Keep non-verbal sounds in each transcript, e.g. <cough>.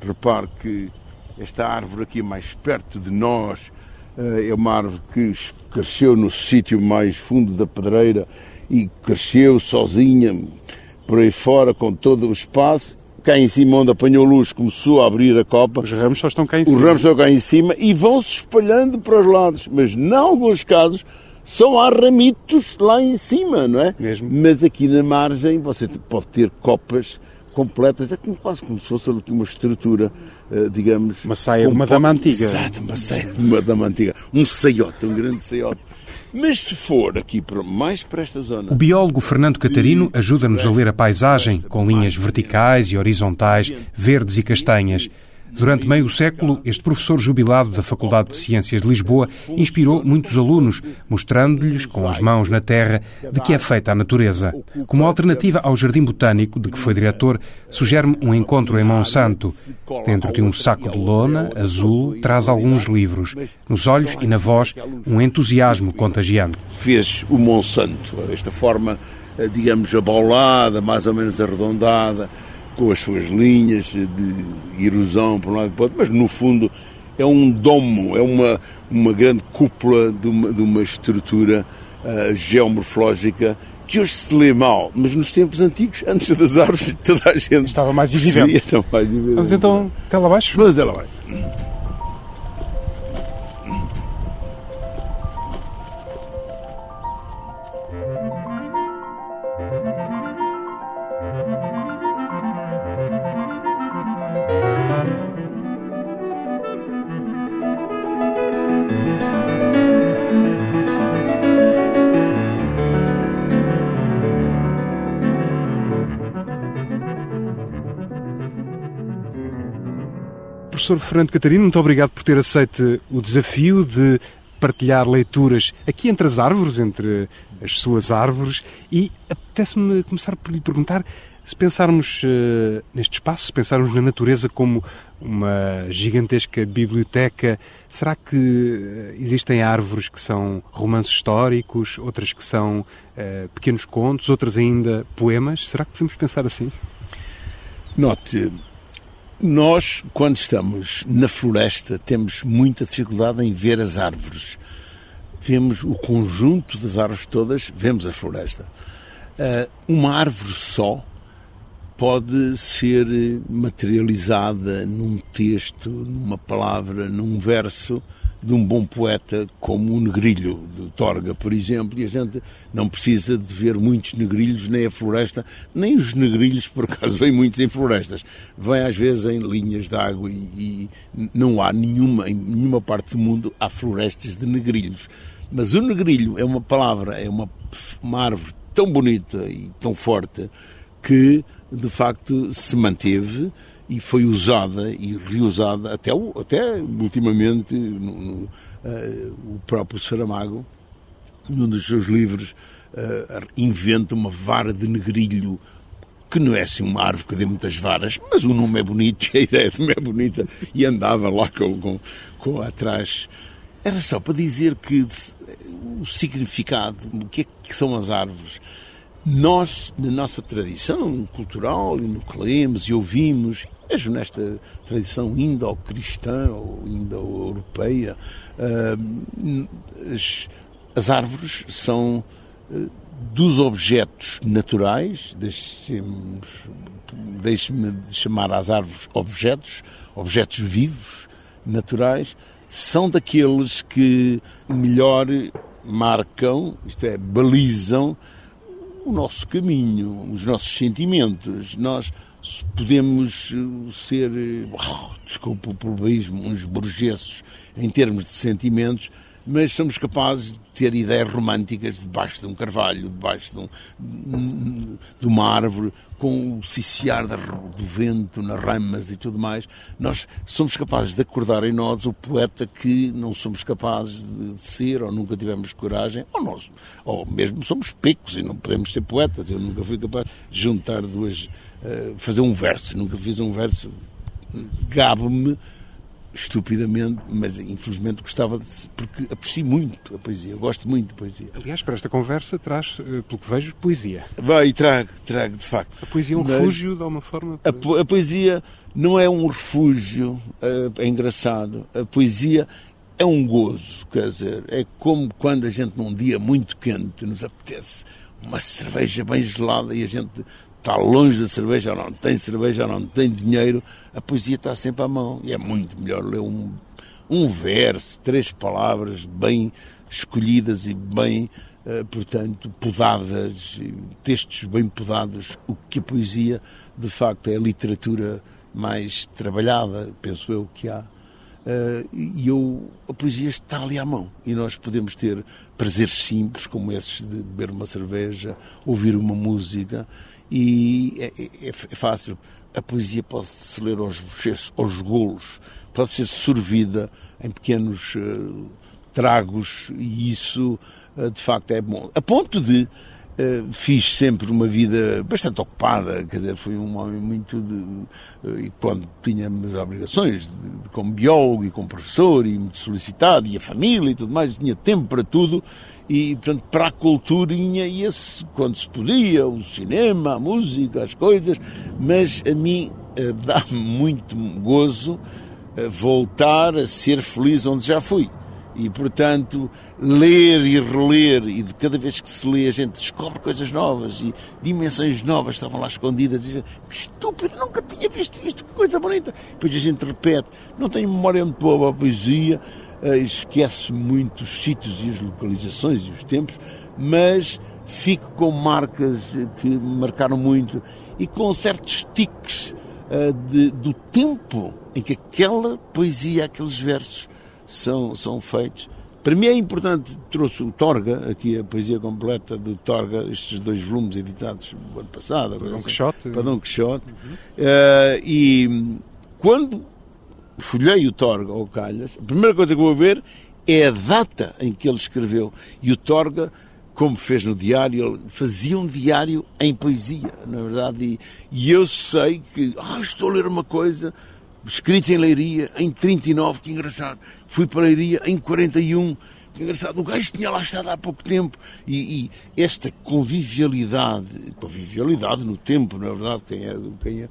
Repare que esta árvore aqui mais perto de nós é uma árvore que cresceu no sítio mais fundo da pedreira e cresceu sozinha por aí fora com todo o espaço. Cá em cima, onde apanhou luz, começou a abrir a copa. Os ramos só estão cá em Os cima. ramos estão cá em cima e vão se espalhando para os lados. Mas, em alguns casos, só há ramitos lá em cima, não é? Mesmo. Mas aqui na margem você pode ter copas completas, é como, quase como se fosse uma estrutura, eh, digamos... Uma saia de uma dama antiga. Exato, uma saia de uma dama antiga. Um saiote, um grande saiote. Mas se for aqui para, mais para esta zona... O biólogo Fernando Catarino ajuda-nos a ler a paisagem, com linhas verticais e horizontais, verdes e castanhas. Durante meio século, este professor jubilado da Faculdade de Ciências de Lisboa inspirou muitos alunos, mostrando-lhes, com as mãos na terra, de que é feita a natureza. Como alternativa ao Jardim Botânico, de que foi diretor, sugere-me um encontro em Monsanto. Dentro de um saco de lona, azul, traz alguns livros. Nos olhos e na voz, um entusiasmo contagiante. fez o Monsanto, esta forma, eh, digamos, abaulada, mais ou menos arredondada, com as suas linhas de erosão por um lado e para o outro, mas no fundo é um domo, é uma, uma grande cúpula de uma, de uma estrutura eh, geomorfológica que hoje se lê mal, mas nos tempos antigos, antes das árvores, toda a gente Estava mais evidente. estava mais evidente. Vamos então até lá abaixo? Mas até lá Professor Fernando Catarino, muito obrigado por ter aceito o desafio de partilhar leituras aqui entre as árvores, entre as suas árvores, e apetece-me começar por lhe perguntar se pensarmos eh, neste espaço, se pensarmos na natureza como uma gigantesca biblioteca, será que eh, existem árvores que são romances históricos, outras que são eh, pequenos contos, outras ainda poemas? Será que podemos pensar assim? Note, nós, quando estamos na floresta, temos muita dificuldade em ver as árvores. Vemos o conjunto das árvores todas, vemos a floresta. Ah, uma árvore só pode ser materializada num texto, numa palavra, num verso de um bom poeta como o Negrilho, do Torga, por exemplo, e a gente não precisa de ver muitos negrilhos, nem a floresta, nem os negrilhos, por acaso, vêm muitos em florestas. Vêm às vezes em linhas de água e, e não há nenhuma, em nenhuma parte do mundo, há florestas de negrilhos. Mas o negrilho é uma palavra, é uma, uma árvore tão bonita e tão forte que, de facto, se manteve e foi usada e reusada até, até ultimamente no, no, eh, o próprio Saramago num dos seus livros eh, inventa uma vara de negrilho que não é assim uma árvore que dê muitas varas, mas o nome é bonito <laughs> e a ideia também é bonita e andava lá com, com, com atrás. Era só para dizer que o significado, o que é que são as árvores. Nós, na nossa tradição cultural e no que lemos e ouvimos, mesmo nesta tradição indo-cristã ou indo-europeia, ah, as, as árvores são ah, dos objetos naturais, deixe-me chamar as árvores objetos, objetos vivos, naturais, são daqueles que melhor marcam, isto é, balizam o nosso caminho, os nossos sentimentos. Nós podemos eh, ser, eh, oh, desculpa o probismo, uns burgueses em termos de sentimentos, mas somos capazes de ter ideias românticas debaixo de um carvalho, debaixo de, um, de uma árvore, com o ciciar do vento nas ramas e tudo mais. Nós somos capazes de acordar em nós o poeta que não somos capazes de de ser, ou nunca tivemos coragem, ou nós, ou mesmo somos pecos e não podemos ser poetas. Eu nunca fui capaz de juntar duas, eh, fazer um verso, nunca fiz um verso. Gabo-me estupidamente, mas infelizmente gostava de, porque aprecio muito a poesia, eu gosto muito de poesia. Aliás, para esta conversa traz, eh, pelo que vejo, poesia. Vai, trago, trago, de facto. A poesia é um mas refúgio, de alguma forma? A, po a, poesia não é um refúgio, é, é engraçado. A poesia é um gozo, quer dizer, é como quando a gente num dia muito quente nos apetece uma cerveja bem gelada e a gente está longe da cerveja, não tem cerveja, não tem dinheiro, a poesia está sempre à mão. E é muito melhor ler um, um verso, três palavras bem escolhidas e bem, uh, portanto, podadas, textos bem podados, o que a poesia, de facto, é a literatura mais trabalhada, penso eu, que há. Uh, e eu, a poesia está ali à mão e nós podemos ter prazeres simples como esses de beber uma cerveja, ouvir uma música e é, é, é fácil. A poesia pode-se ler aos, aos golos, pode ser sorvida em pequenos uh, tragos e isso uh, de facto é bom. A ponto de uh, fiz sempre uma vida bastante ocupada, quer dizer, fui um homem muito de, e quando tinha as obrigações de, de, como biólogo e como professor e muito solicitado e a família e tudo mais, tinha tempo para tudo e, portanto, para a culturinha ia-se quando se podia, o cinema, a música, as coisas, mas a mim eh, dá-me muito gozo eh, voltar a ser feliz onde já fui. E, portanto, ler e reler, e de cada vez que se lê a gente descobre coisas novas e dimensões novas estavam lá escondidas. E, que estúpido, nunca tinha visto isto, que coisa bonita. Depois a gente repete. Não tenho memória muito boa a poesia, eh, esquece muito os sítios e as localizações e os tempos, mas fico com marcas que me marcaram muito e com certos tiques uh, de, do tempo em que aquela poesia, aqueles versos são, são feitos. Para mim é importante, trouxe o Torga, aqui a poesia completa de Torga, estes dois volumes editados no ano passado. Para Dom Quixote. Para Dom Quixote. Uhum. Uh, e quando folhei o Torga ou Calhas, a primeira coisa que vou ver é a data em que ele escreveu. E o Torga, como fez no diário, ele fazia um diário em poesia, na verdade. E, e eu sei que, ah, estou a ler uma coisa escrita em Leiria em 39, que engraçado. Fui para Leiria em 41 que engraçado, o gajo tinha lá estado há pouco tempo. E, e, esta convivialidade, convivialidade no tempo, na verdade, quem, é, quem é,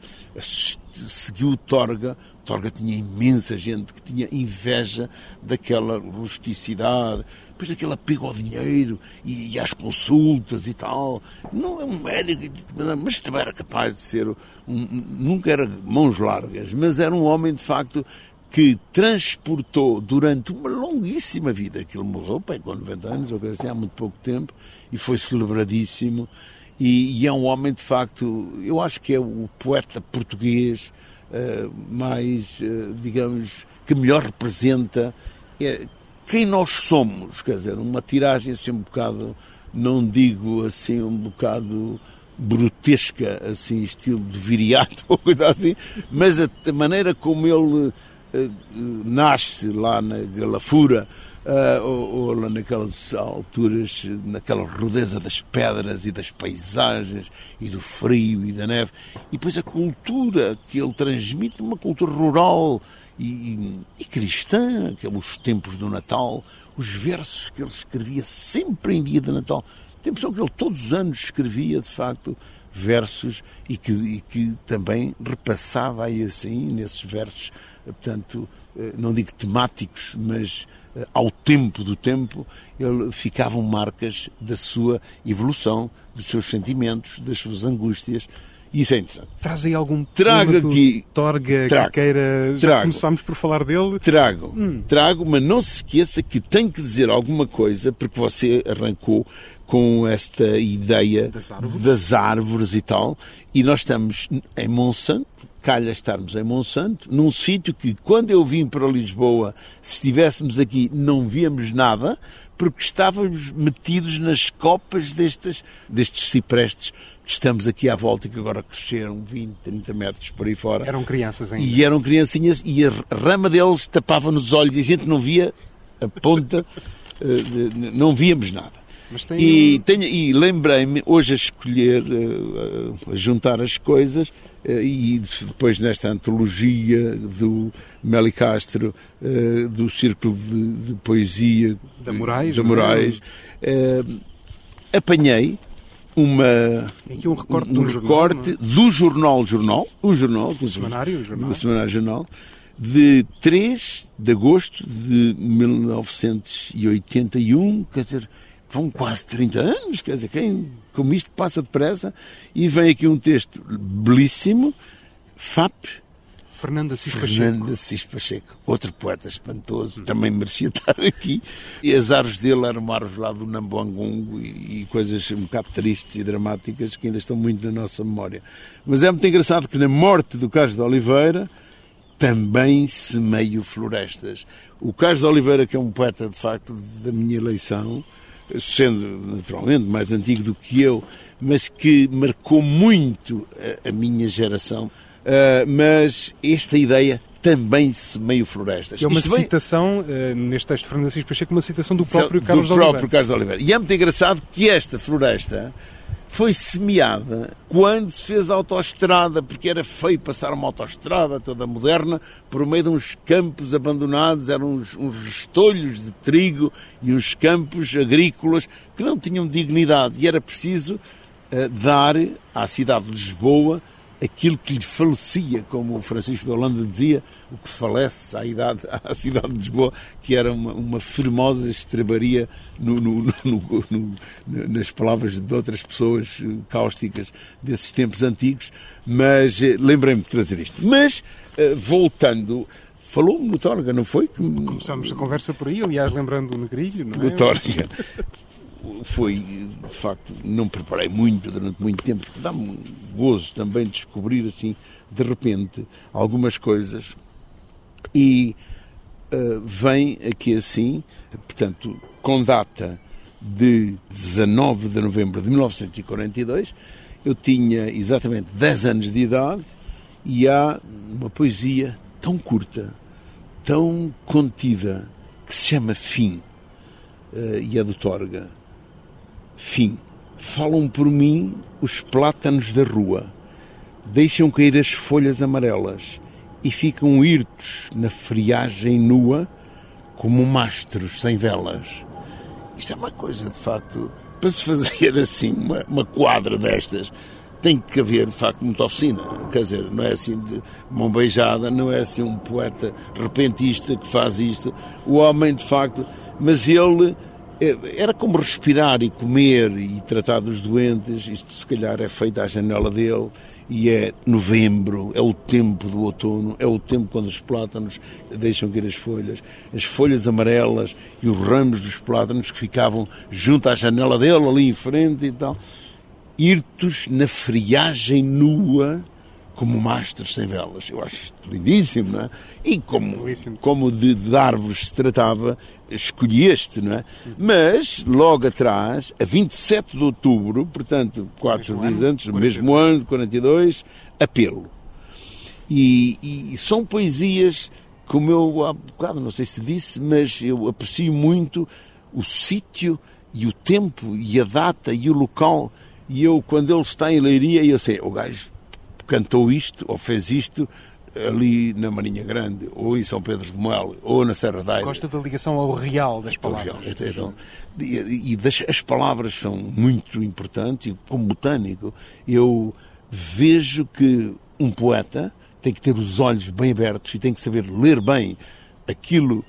seguiu Torga, Torga tinha imensa gente que tinha inveja daquela rusticidade, depois daquele apego ao dinheiro e, e, às consultas e tal. Não é um médico, mas também era capaz de ser, um, nunca era mãos largas, mas era um homem de facto que transportou durante uma longuíssima vida, que ele morreu bem, com 90 anos, ou assim, há muito pouco tempo, e foi celebradíssimo. E, e, é um homem, de facto, eu acho que é o poeta português uh, mais, uh, digamos, que melhor representa é, quem nós somos. Quer dizer, uma tiragem assim um bocado, não digo assim, um bocado brutesca, assim, estilo de viriato <laughs> ou coisa assim, mas a, a maneira como ele nasce lá na Galafura, uh, ou, ou, lá naquelas alturas, naquela rudeza das pedras e das paisagens e do frio e da neve. E depois a cultura que ele transmite, uma cultura rural e, e cristã, que é os tempos do Natal, os versos que ele escrevia sempre em dia de Natal. Tem a impressão que ele todos os anos escrevia, de facto, versos e que, e que também repassava aí assim, nesses versos, portanto, eh, não digo temáticos, mas eh, ao tempo do tempo, ele, ficavam marcas da sua evolução, dos seus sentimentos, das suas angústias. E isso é interessante. Traz aí algum trago aqui Torga trago, que queira. Já trago, começámos por falar dele? Trago, hum. trago, mas não se esqueça que tenho que dizer alguma coisa, porque você arrancou com esta ideia das árvores, das árvores e tal, e nós estamos em Monsanto, calha estarmos em Monsanto, num sítio que, quando eu vim para Lisboa, se estivéssemos aqui, não víamos nada, porque estávamos metidos nas copas destes, destes ciprestes que estamos aqui à volta, que agora cresceram 20, 30 metros por aí fora. Eram crianças ainda. E eram criancinhas, e a rama deles tapava-nos os olhos, e a gente não via a ponta, <laughs> eh, não víamos nada. E, tenho, e lembrei-me, hoje a escolher, eh, a juntar as coisas, e depois nesta antologia do Meli Castro, eh, do Círculo de, de Poesia da Moraes, da Moraes é? apanhei uma, um recorte, um, um recorte jornal, do jornal Jornal, o jornal, do semanário, jornal. do semanário Jornal, de 3 de agosto de 1981, quer dizer, vão quase 30 anos, quer dizer, quem, como isto passa depressa, e vem aqui um texto belíssimo, FAP. Fernando Assis Pacheco. Fernando Assis Pacheco, outro poeta espantoso, também merecia <laughs> estar aqui. E as árvores dele eram árvores lá do Nambuangungo e, e coisas um bocado tristes e dramáticas que ainda estão muito na nossa memória. Mas é muito engraçado que na morte do Carlos de Oliveira, também semeio florestas. O Carlos de Oliveira, que é um poeta, de facto, da minha eleição, sendo naturalmente mais antigo do que eu, mas que marcou muito a, a minha geração. Uh, mas esta ideia também semeio florestas. É uma Isto citação, vem... uh, neste texto de Assis Pacheco, uma citação do próprio do Carlos do Oliveira. Carlos de Oliveira. E é muito engraçado que esta floresta foi semeada quando se fez a autoestrada, porque era feio passar uma autoestrada toda moderna por meio de uns campos abandonados, eram uns, uns restolhos de trigo e uns campos agrícolas que não tinham dignidade. E era preciso uh, dar à cidade de Lisboa aquilo que lhe falecia, como o Francisco de Holanda dizia, o que falece à, idade, <laughs> à cidade de Lisboa, que era uma, uma fermosa estrebaria no, no, no, nas palavras de outras pessoas eh, cáusticas desses tempos antigos, mas eh, lembrei-me de trazer isto. Mas, eh, voltando, falou-me no Torga, não foi? Começámos a conversa por aí, aliás, lembrando o Negrilho, não é? No Torga. Foi, de facto, não preparei muito durante muito tempo, dá-me gozo também descobrir, assim, de repente, algumas coisas. E uh, vem aqui assim, portanto, com data de 19 de novembro de 1942, eu tinha exatamente 10 anos de idade e há uma poesia tão curta, tão contida, que se chama Fim, uh, e é do Torga. Fim. Falam por mim os plátanos da rua. Deixam cair as folhas amarelas e ficam hirtos na friagem nua como mastros sem velas. Isto é uma coisa, de facto, para se fazer <laughs> assim uma, uma quadra destas, tem que haver, de facto, muita oficina. Quer dizer, não é assim de mão beijada, não é assim um poeta repentista que faz isto. O homem, de facto, mas ele era como respirar e comer e tratar dos doentes. Isto, se calhar, é feito à janela dele e é novembro, é o tempo do outono, é o tempo quando os plátanos deixam cair as folhas, as folhas amarelas e os ramos dos plátanos que ficavam junto à janela dele, ali em frente e tal. Hirtos na friagem nua como mastros sem velas. Eu acho isto lindíssimo, não é? E como, como de, de, árvores se tratava, escolhi este, não é? Mas, logo atrás, a 27 de outubro, portanto, quatro dias antes, no mesmo ano, 42, apelo. E, e, são poesias, como eu há bocado, não sei se disse, mas eu aprecio muito o sítio e o tempo e a data e o local. E eu, quando ele está em Leiria, eu sei, o gajo cantou isto ou fez isto ali na Marinha Grande, ou em São Pedro de Moel, ou na Serra da Gosta da ligação ao real das palavras. Real. Então, e, e das, as palavras são muito importantes, e como botânico, eu vejo que um poeta tem que ter os olhos bem abertos e tem que saber ler bem aquilo,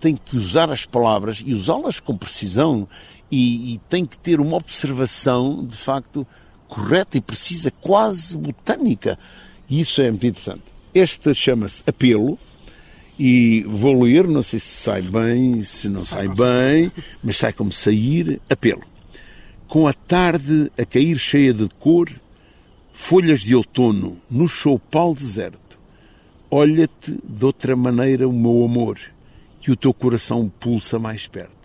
tem que usar as palavras e usá-las com precisão e, e tem que ter uma observação, de facto, correta e precisa, quase botânica. E isso é muito interessante. Esta chama-se Apelo, e vou ler, não sei se sai bem, se não sai, sai bem, mas sai como sair, apelo. Com a tarde a cair cheia de cor, folhas de outono no choupal deserto, olha-te de outra maneira o meu amor, que o teu coração pulsa mais perto.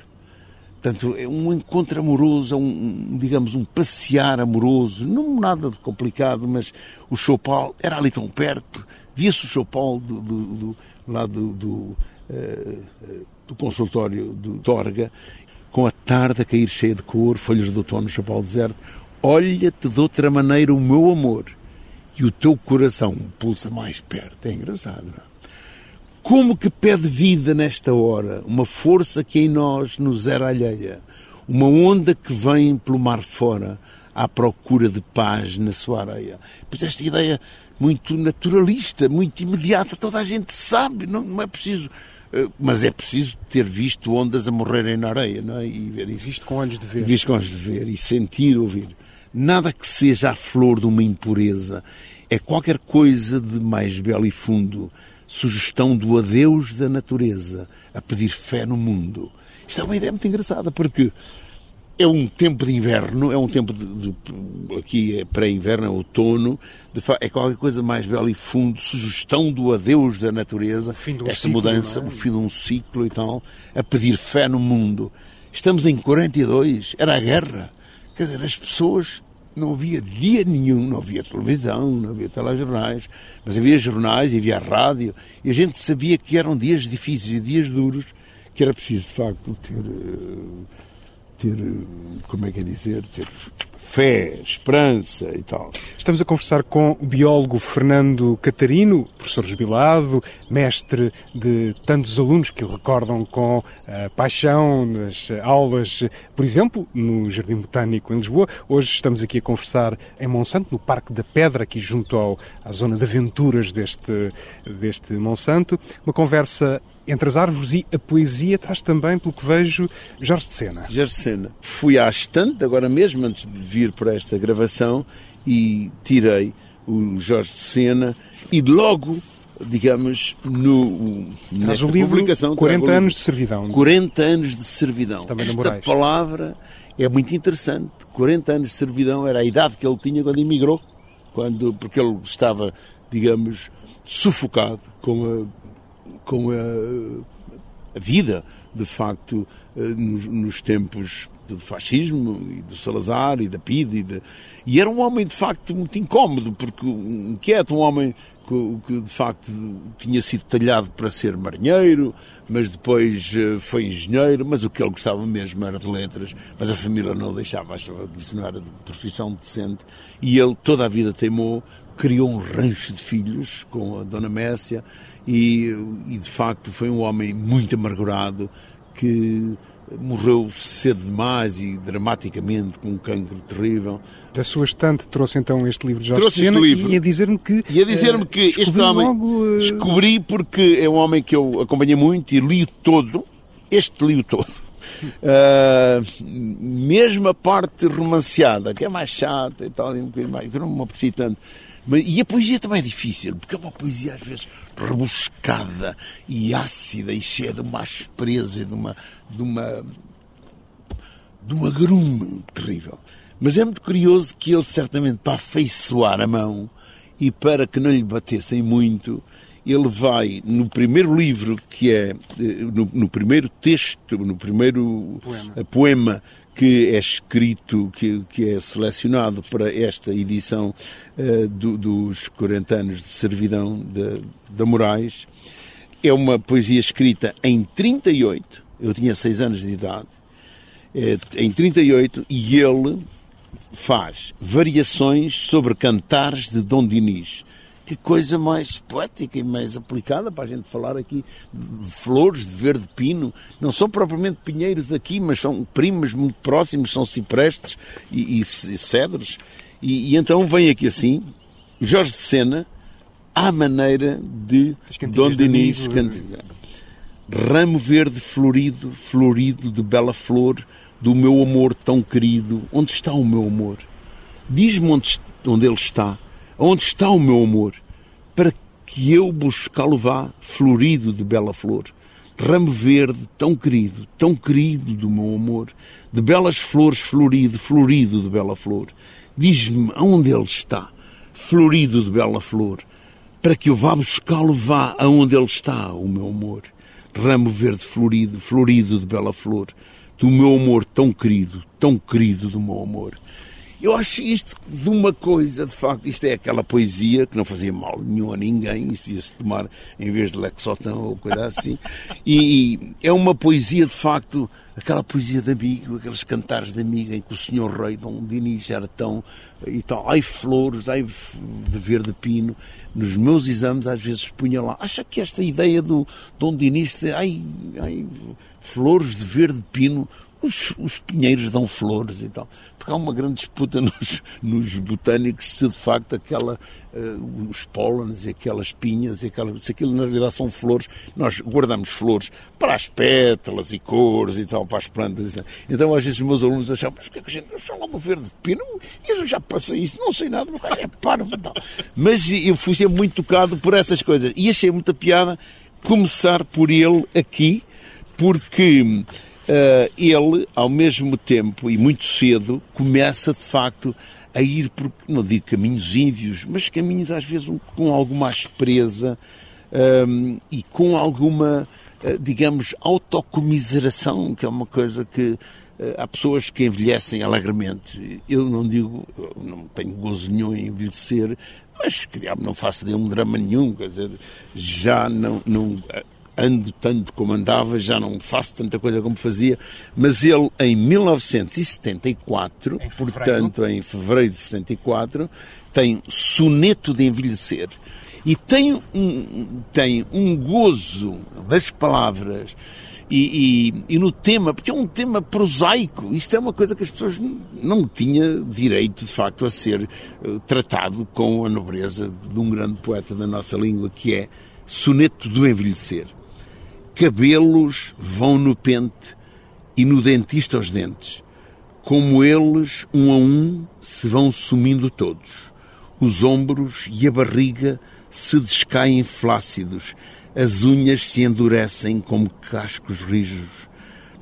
Portanto, é um encontro amoroso, é um, digamos, um passear amoroso, não nada de complicado, mas o Chopal era ali tão perto, via-se o Chopal do, do, do, lá do, do, uh, do consultório do Torga, com a tarde a cair cheia de cor, folhas de outono, Chopal deserto, olha-te de outra maneira o meu amor, e o teu coração pulsa mais perto. É engraçado, não é? Como que pede vida nesta hora, uma força que em nós nos era alheia, uma onda que vem pelo mar fora à procura de paz na sua areia. Pois esta ideia muito naturalista, muito imediata, toda a gente sabe, não, é preciso eh, mas é preciso ter visto ondas a morrerem na areia, não é? E ver isso. Visto com olhos de ver. Visto com olhos de ver e sentir, ouvir. Nada que seja a flor de uma impureza. É qualquer coisa de mais belo e fundo. Sugestão do adeus da natureza a pedir fé no mundo. Isto é uma ideia muito engraçada, porque é um tempo de inverno, é um tempo de, de aqui é pré-inverno, é outono, de, é qualquer coisa mais bela e fundo, sugestão do adeus da natureza, um esta ciclo, mudança, é? o fim de um ciclo e tal, a pedir fé no mundo. Estamos em 42, era a guerra. Quer dizer, as pessoas não havia dia nenhum, não havia televisão, não havia telejornais, mas havia jornais e havia rádio, e a gente sabia que eram dias difíceis e dias duros, que era preciso de facto ter uh, ter, como é que é dizer, ter fé, esperança e tal. Estamos a conversar com o biólogo Fernando Catarino, professor jubilado, mestre de tantos alunos que o recordam com uh, paixão nas aulas, por exemplo, no Jardim Botânico em Lisboa. Hoje estamos aqui a conversar em Monsanto, no Parque da Pedra, aqui junto ao, à zona de aventuras deste, deste Monsanto. Uma conversa entre as árvores e a poesia traz também, pelo que vejo, Jorge de Sena. Jorge de Sena. Fui à estante, agora mesmo, antes de vir para esta gravação, e tirei o Jorge de Sena e logo, digamos, no, nesta livro publicação... 40 anos de servidão. 40 anos de servidão. Também esta palavra é muito interessante. 40 anos de servidão era a idade que ele tinha quando emigrou, quando, porque ele estava, digamos, sufocado com a com a, a vida, de facto, eh, nos, nos, tempos do fascismo e do Salazar e da PIDE. E, e, era um homem, de facto, muito incómodo, porque inquieto, um homem que, de facto tinha sido talhado para ser marinheiro, mas depois eh, foi engenheiro, mas o que ele gostava mesmo era de letras, mas a família não o deixava, achava que isso não era de profissão decente, e ele toda a vida teimou, criou um rancho de filhos com a Dona Messia, e, e de facto foi um homem muito amargurado que morreu cedo demais e dramaticamente com um cancro terrível. Da sua estante trouxe então este livro de Jorge trouxe Sena livro. e a dizer-me que... E a dizer-me que este homem... Logo, uh... Descobri porque é um homem que eu acompanhei muito e li todo, este li todo. Uh, <laughs> mesmo a parte romanceada, que é mais chata e tal, um bocadinho mais, que não me aprecio tanto. E a poesia também é difícil, porque é uma poesia às vezes rebuscada e ácida e cheia de uma aspereza e de uma, de uma, de um agrume terrível. Mas é muito curioso que ele, certamente, para afeiçoar a mão e para que não lhe batessem muito, ele vai no primeiro livro, que é eh, no, no primeiro texto, no primeiro poema, poema que é escrito, que, que é selecionado para esta edição uh, do, dos 40 anos de servidão da Moraes. É uma poesia escrita em 38, eu tinha 6 anos de idade, é, em 38, e ele faz variações sobre cantares de Dom Dinis que coisa mais poética e mais aplicada para a gente falar aqui de flores de verde pino. Não são propriamente pinheiros aqui, mas são primos muito próximos, são ciprestes e, e, e cedros. E, e, então vem aqui assim, Jorge de Sena, à maneira de Dom Dinis cantiga. Ramo verde florido, florido de bela flor, do meu amor tão querido, onde está o meu amor? Diz-me onde, onde ele está Onde está o meu amor? Para que eu buscá-lo vá, florido de bela flor. Ramo verde, tão querido, tão querido do meu amor. De belas flores, florido, florido de bela flor. Diz-me aonde ele está, florido de bela flor. Para que eu vá buscá-lo vá aonde ele está, o meu amor. Ramo verde florido, florido de bela flor. Do meu amor tão querido, tão querido do meu amor. Eu acho isto de uma coisa, de facto, isto é aquela poesia que não fazia mal nenhum a ninguém, isto ia-se tomar em vez de Lexotan ou coisa assim, <laughs> e é uma poesia, de facto, aquela poesia de amigo, aqueles cantares de amiga em que o senhor rei Dom Dinis era tão e tal, ai flores, ai de verde pino, nos meus exames às vezes punha lá, acha que esta ideia do Dom Dinis, ai, ai flores de verde pino, os, os, pinheiros dão flores e tal. Porque há uma grande disputa <laughs> nos, nos botânicos se de facto aquela, uh, os pólenes e aquelas pinhas e aquela, se aquilo na realidade são flores, nós guardamos flores para as pétalas e cores e tal, para as plantas. Então às vezes os meus alunos achavam, mas o que é que a gente fala do verde pino? Isso já passa isso, não sei nada, é parvo tal. Mas eu fui sempre muito tocado por essas coisas e achei muita piada começar por ele aqui, porque ele, ao mesmo tempo e muito cedo, começa de facto a ir por, não digo caminhos ínvios, mas caminhos às vezes com alguma aspereza um, e com alguma, uh, digamos, autocomiseração, que é uma coisa que uh, há pessoas que envelhecem alegremente. Eu não digo, não tenho gozo nenhum em envelhecer, mas não faço de um drama nenhum, quer dizer, já não, não ando tanto como andava, já não faço tanta coisa como fazia, mas ele em 1974, em portanto em fevereiro de 74, tem Soneto de Envelhecer. E tem um, tem um gozo das palavras e, e, e, no tema, porque é um tema prosaico, isto é uma coisa que as pessoas não tinham direito, de facto, a ser uh, tratado com a nobreza de um grande poeta da nossa língua, que é Soneto do Envelhecer cabelos vão no pente e no dentista os dentes. Como eles, um a um, se vão sumindo todos. Os ombros e a barriga se descaem flácidos, as unhas se endurecem como cascos rijos.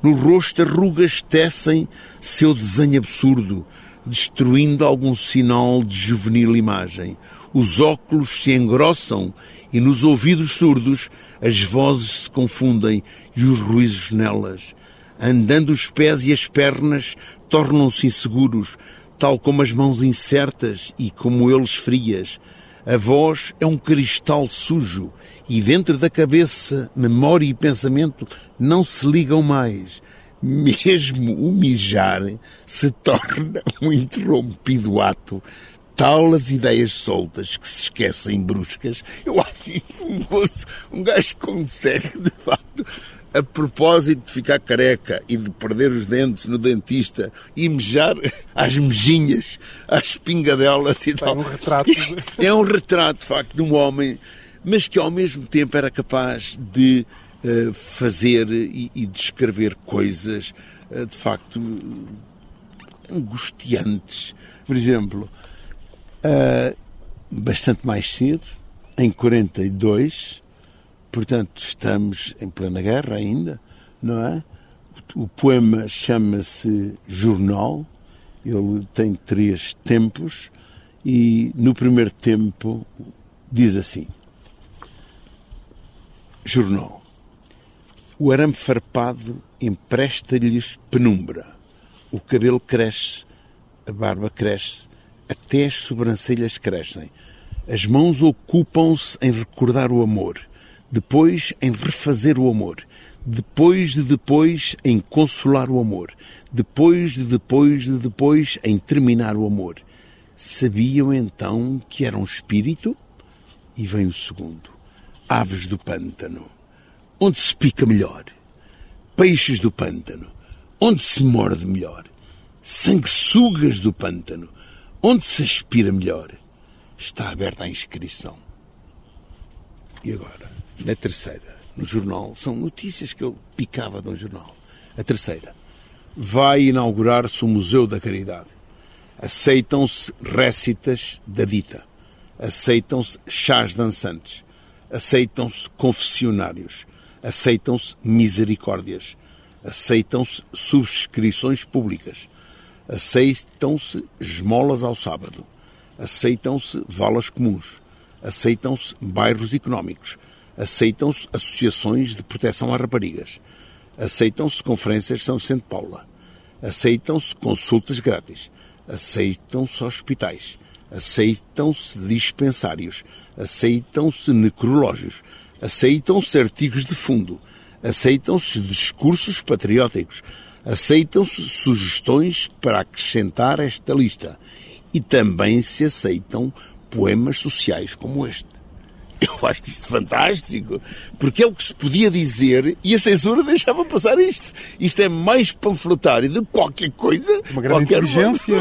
No rosto arrugas tecem seu desenho absurdo, destruindo algum sinal de juvenil imagem. Os óculos se engrossam e nos ouvidos surdos as vozes se confundem e os ruízos nelas. Andando os pés e as pernas tornam-se inseguros, tal como as mãos incertas e como eles frias. A voz é um cristal sujo e dentro da cabeça, memória e pensamento não se ligam mais. Mesmo o mijar se torna um interrompido ato tal as ideias soltas que se esquecem bruscas. Eu acho um moço, um gajo consegue, de facto, a propósito de ficar careca e de perder os dentes no dentista e mejar às mejinhas, às pingadelas e tal. É um retrato. <laughs> É um retrato, de facto, de um homem, mas que ao mesmo tempo era capaz de uh, fazer e, e descrever coisas, uh, de facto, angustiantes. Por exemplo, uh, bastante mais cedo, em 42, portanto estamos em plena guerra ainda, não é? O poema chama-se Jornal, ele tem três tempos e no primeiro tempo diz assim: Jornal. O arame farpado empresta-lhes penumbra. O cabelo cresce, a barba cresce, até as sobrancelhas crescem. As mãos ocupam-se em recordar o amor, depois em refazer o amor, depois de depois em consolar o amor, depois de depois de depois em terminar o amor. Sabiam então que era um espírito? E vem o segundo. Aves do pântano. Onde se pica melhor? Peixes do pântano. Onde se morde melhor? Sanguessugas do pântano Onde se aspira melhor? Está aberta a inscrição. E agora, na terceira, no jornal, são notícias que eu picava de um jornal. A terceira, vai inaugurar-se o Museu da Caridade. Aceitam-se récitas da dita. Aceitam-se chás dançantes. Aceitam-se confessionários. Aceitam-se misericórdias. Aceitam-se subscrições públicas aceitam-se esmolas ao sábado, aceitam-se valas comuns, aceitam-se bairros económicos, aceitam-se associações de proteção a raparigas, aceitam-se conferências São Vicente Paula, aceitam-se consultas grátis, aceitam-se hospitais, aceitam-se dispensários, aceitam-se necrológios, aceitam-se artigos de fundo, aceitam-se discursos patrióticos, aceitam-se sugestões para acrescentar esta lista e também se aceitam poemas sociais como este. Eu acho isto fantástico, porque é o que se podia dizer e a censura deixava passar isto. Isto é mais panfletário do que qualquer coisa. Uma grande qualquer inteligência.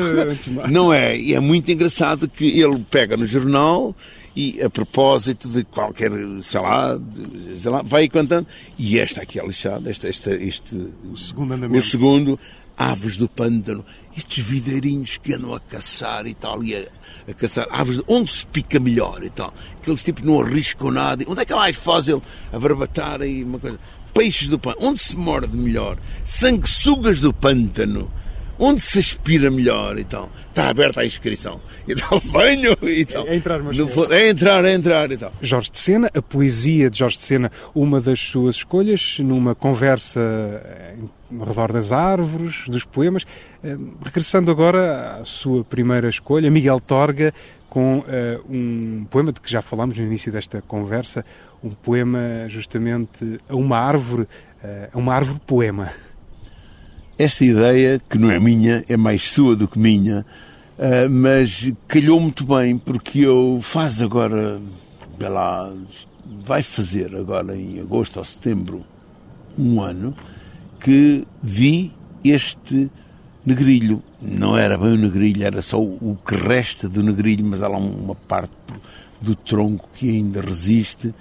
Não é? E é muito engraçado que ele pega no jornal e a propósito de qualquer, sei lá, de, sei lá vai cantando. E esta aqui é lixada, esta, esta, este, o segundo andamento. O segundo, aves do pântano, estes videirinhos que andam a caçar e tal, e a, a caçar aves, onde se pica melhor e tal. Aqueles tipos não arriscam nada. Onde é que é mais fácil a barbatar aí uma coisa? Peixes do pântano, onde se morde melhor? Sanguessugas do pântano onde se aspira melhor e tal. Está aberta a inscrição. <laughs> E tal, venho e tal. É entrar, mas no, é entrar, é entrar e tal. Jorge de Sena, a poesia de Jorge de Sena, uma das suas escolhas, numa conversa ao redor das árvores, dos poemas. Eh, regressando agora à sua primeira escolha, Miguel Torga, com uh, um poema de que já falámos no início desta conversa, um poema justamente a uma árvore, uh, a uma árvore poema esta ideia, que não é minha, é mais sua do que minha, uh, mas calhou muito bem, porque eu faz agora, lá, vai fazer agora em agosto ou setembro, um ano, que vi este negrilho. Não era bem o negrilho, era só o que resta do negrilho, mas há lá uma parte do tronco que ainda resiste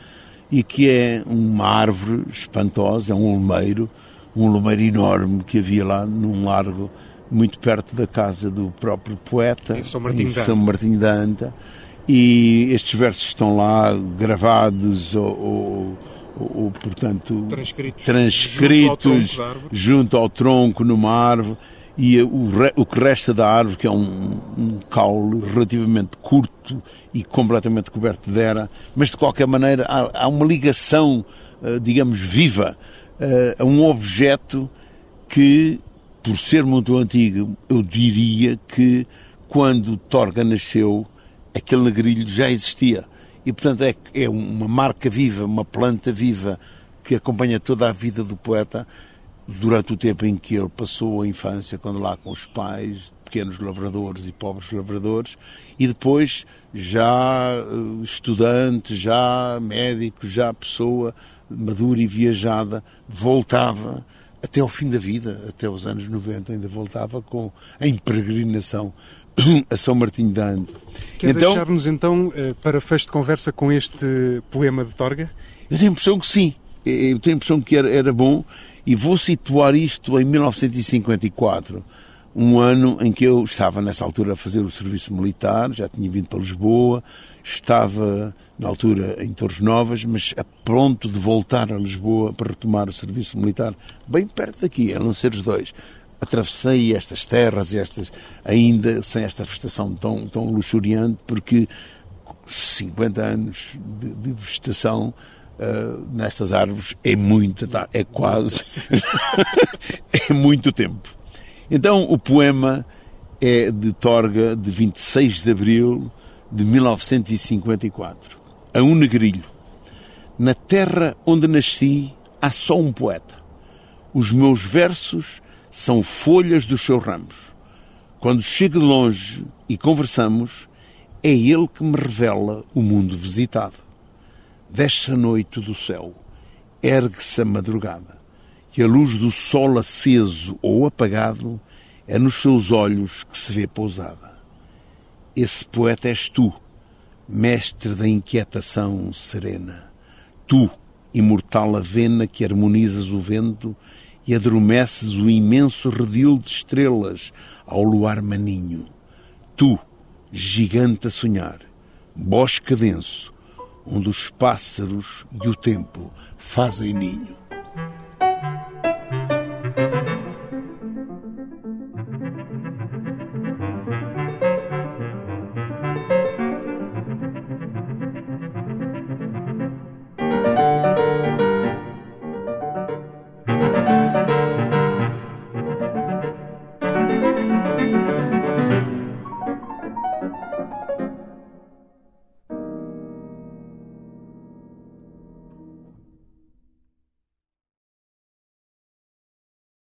e que é uma árvore espantosa, é um olmeiro, um lumeiro enorme que havia lá num largo muito perto da casa do próprio poeta, em São Martinho, em São Martinho da Anta. E estes versos estão lá gravados ou, ou, ou portanto, transcritos, transcritos junto, ao junto ao tronco, numa árvore. E o, o que resta da árvore, que é um, um caule relativamente curto e completamente coberto de era, mas de qualquer maneira há, há uma ligação, eh, digamos, viva a um objeto que, por ser muito antigo, eu diria que quando Torga nasceu, aquele negrilho já existia. E, portanto, é, é uma marca viva, uma planta viva que acompanha toda a vida do poeta durante o tempo em que ele passou a infância, quando lá com os pais, pequenos lavradores e pobres lavradores, e depois já eh, estudante, já médico, já pessoa madura e viajada, voltava até ao fim da vida, até os anos 90, ainda voltava com, em peregrinação <coughs> a São Martinho de Ande. Quer então, deixar-nos então eh, para fecho de conversa com este poema de Torga? Eu tenho a impressão que sim. Eu tenho a impressão que era, era bom e vou situar isto em 1954 um ano em que eu estava nessa altura a fazer o serviço militar, já tinha vindo para Lisboa, estava na altura em Torres Novas, mas a pronto de voltar a Lisboa para retomar o serviço militar, bem perto daqui, em Lanceiros 2. Atravessei estas terras, estas, ainda sem esta vegetação tão, tão luxuriante, porque 50 anos de, de vegetação uh, nestas árvores é muito, tá, é quase, <laughs> é muito tempo. Então o poema é de Torga, de 26 de abril de 1954 a um negrilho. Na terra onde nasci há só um poeta. Os meus versos são folhas dos seus ramos. Quando chego de longe e conversamos, é ele que me revela o mundo visitado. Desce a noite do céu, ergue-se a madrugada, e a luz do sol aceso ou apagado é nos seus olhos que se vê pousada. Esse poeta és tu, mestre da inquietação serena. Tu, imortal avena que harmonizas o vento e adormeces o imenso redil de estrelas ao luar maninho. Tu, gigante a sonhar, bosque denso, onde os pássaros e o tempo fazem ninho.